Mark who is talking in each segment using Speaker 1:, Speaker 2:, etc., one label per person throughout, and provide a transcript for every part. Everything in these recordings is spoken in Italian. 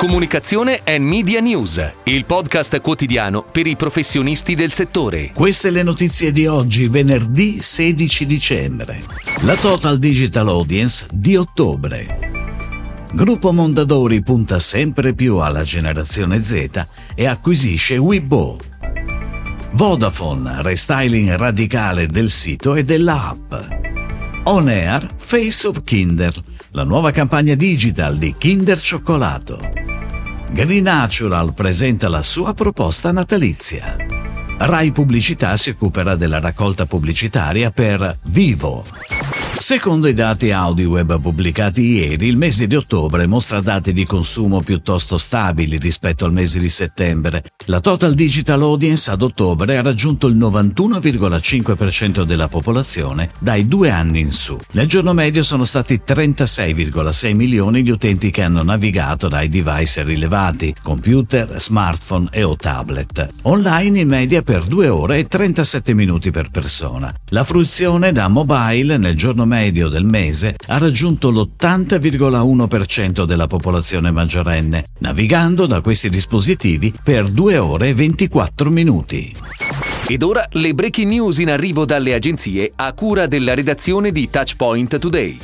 Speaker 1: Comunicazione e Media News, il podcast quotidiano per i professionisti del settore.
Speaker 2: Queste le notizie di oggi, venerdì 16 dicembre. La Total Digital Audience di ottobre. Gruppo Mondadori punta sempre più alla generazione Z e acquisisce Weibo. Vodafone, restyling radicale del sito e dell'app. On Air Face of Kinder, la nuova campagna digital di Kinder Cioccolato. Green Natural presenta la sua proposta natalizia. Rai Pubblicità si occuperà della raccolta pubblicitaria per Vivo. Secondo i dati AudiWeb pubblicati ieri, il mese di ottobre mostra dati di consumo piuttosto stabili rispetto al mese di settembre. La total digital audience ad ottobre ha raggiunto il 91,5% della popolazione dai due anni in su. Nel giorno medio sono stati 36,6 milioni gli utenti che hanno navigato dai device rilevati, computer, smartphone e o tablet. Online in media per 2 ore e 37 minuti per persona. La fruizione da mobile nel giorno medio del mese ha raggiunto l'80,1% della popolazione maggiorenne, navigando da questi dispositivi per 2 ore e 24 minuti.
Speaker 1: Ed ora le breaking news in arrivo dalle agenzie a cura della redazione di Touchpoint Today.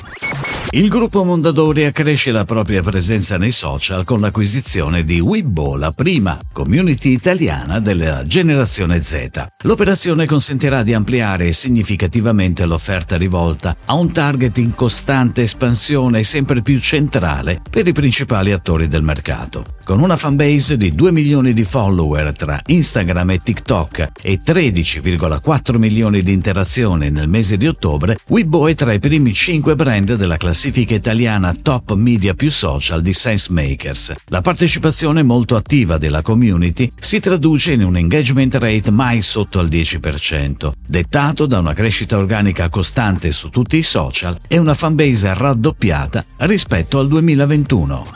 Speaker 2: Il gruppo Mondadori accresce la propria presenza nei social con l'acquisizione di Weibo, la prima community italiana della generazione Z. L'operazione consentirà di ampliare significativamente l'offerta rivolta a un target in costante espansione e sempre più centrale per i principali attori del mercato. Con una fanbase di 2 milioni di follower tra Instagram e TikTok e 13,4 milioni di interazioni nel mese di ottobre, Weibo è tra i primi 5 brand della classifica classifica italiana top media più social di SenseMakers. La partecipazione molto attiva della community si traduce in un engagement rate mai sotto al 10%, dettato da una crescita organica costante su tutti i social e una fanbase raddoppiata rispetto al 2021.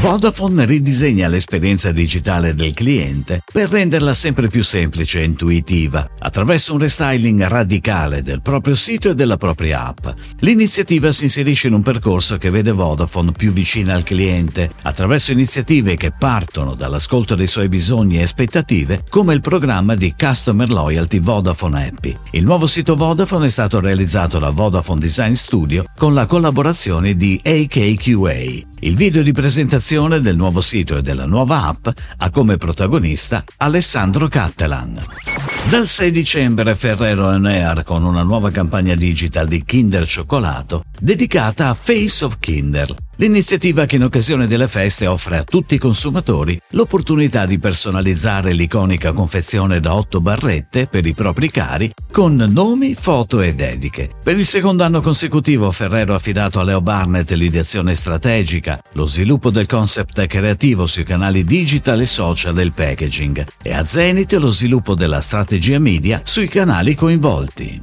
Speaker 2: Vodafone ridisegna l'esperienza digitale del cliente per renderla sempre più semplice e intuitiva, attraverso un restyling radicale del proprio sito e della propria app. L'iniziativa si inserisce in un percorso che vede Vodafone più vicina al cliente, attraverso iniziative che partono dall'ascolto dei suoi bisogni e aspettative, come il programma di Customer Loyalty Vodafone Happy. Il nuovo sito Vodafone è stato realizzato da Vodafone Design Studio con la collaborazione di AKQA. Il video di presentazione del nuovo sito e della nuova app ha come protagonista Alessandro Cattelan. Dal 6 dicembre Ferrero Air con una nuova campagna digital di Kinder Cioccolato dedicata a Face of Kinder, L'iniziativa che in occasione delle feste offre a tutti i consumatori l'opportunità di personalizzare l'iconica confezione da 8 barrette per i propri cari con nomi, foto e dediche. Per il secondo anno consecutivo Ferrero ha affidato a Leo Barnett l'ideazione strategica, lo sviluppo del concept creativo sui canali digital e social del packaging e a Zenith lo sviluppo della strategia media sui canali coinvolti.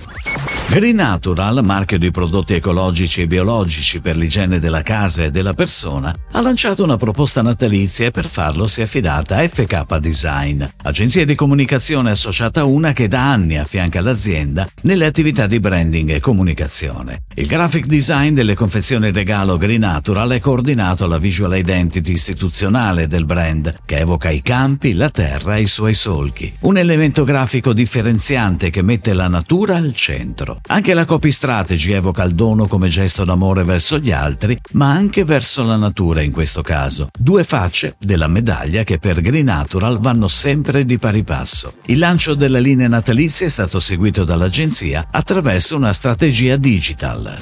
Speaker 2: Green Natural, marchio di prodotti ecologici e biologici per l'igiene della casa e della persona, ha lanciato una proposta natalizia e per farlo si è affidata a FK Design, agenzia di comunicazione associata a una che da anni affianca l'azienda nelle attività di branding e comunicazione. Il graphic design delle confezioni regalo Green Natural è coordinato alla visual identity istituzionale del brand, che evoca i campi, la terra e i suoi solchi. Un elemento grafico differenziante che mette la natura al centro. Anche la copy strategy evoca il dono come gesto d'amore verso gli altri, ma anche verso la natura in questo caso. Due facce della medaglia che per Green Natural vanno sempre di pari passo. Il lancio della linea natalizia è stato seguito dall'agenzia attraverso una strategia digital.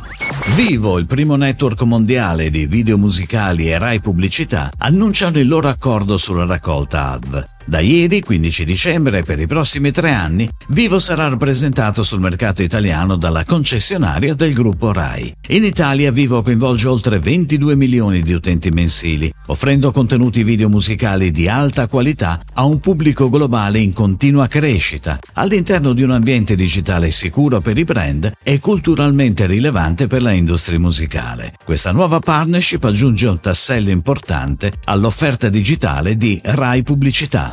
Speaker 2: Vivo, il primo network mondiale di video musicali e Rai Pubblicità, annunciano il loro accordo sulla raccolta ADV. Da ieri, 15 dicembre, per i prossimi tre anni, Vivo sarà rappresentato sul mercato italiano dalla concessionaria del gruppo RAI. In Italia Vivo coinvolge oltre 22 milioni di utenti mensili, offrendo contenuti video musicali di alta qualità a un pubblico globale in continua crescita, all'interno di un ambiente digitale sicuro per i brand e culturalmente rilevante per la industria musicale. Questa nuova partnership aggiunge un tassello importante all'offerta digitale di RAI Pubblicità.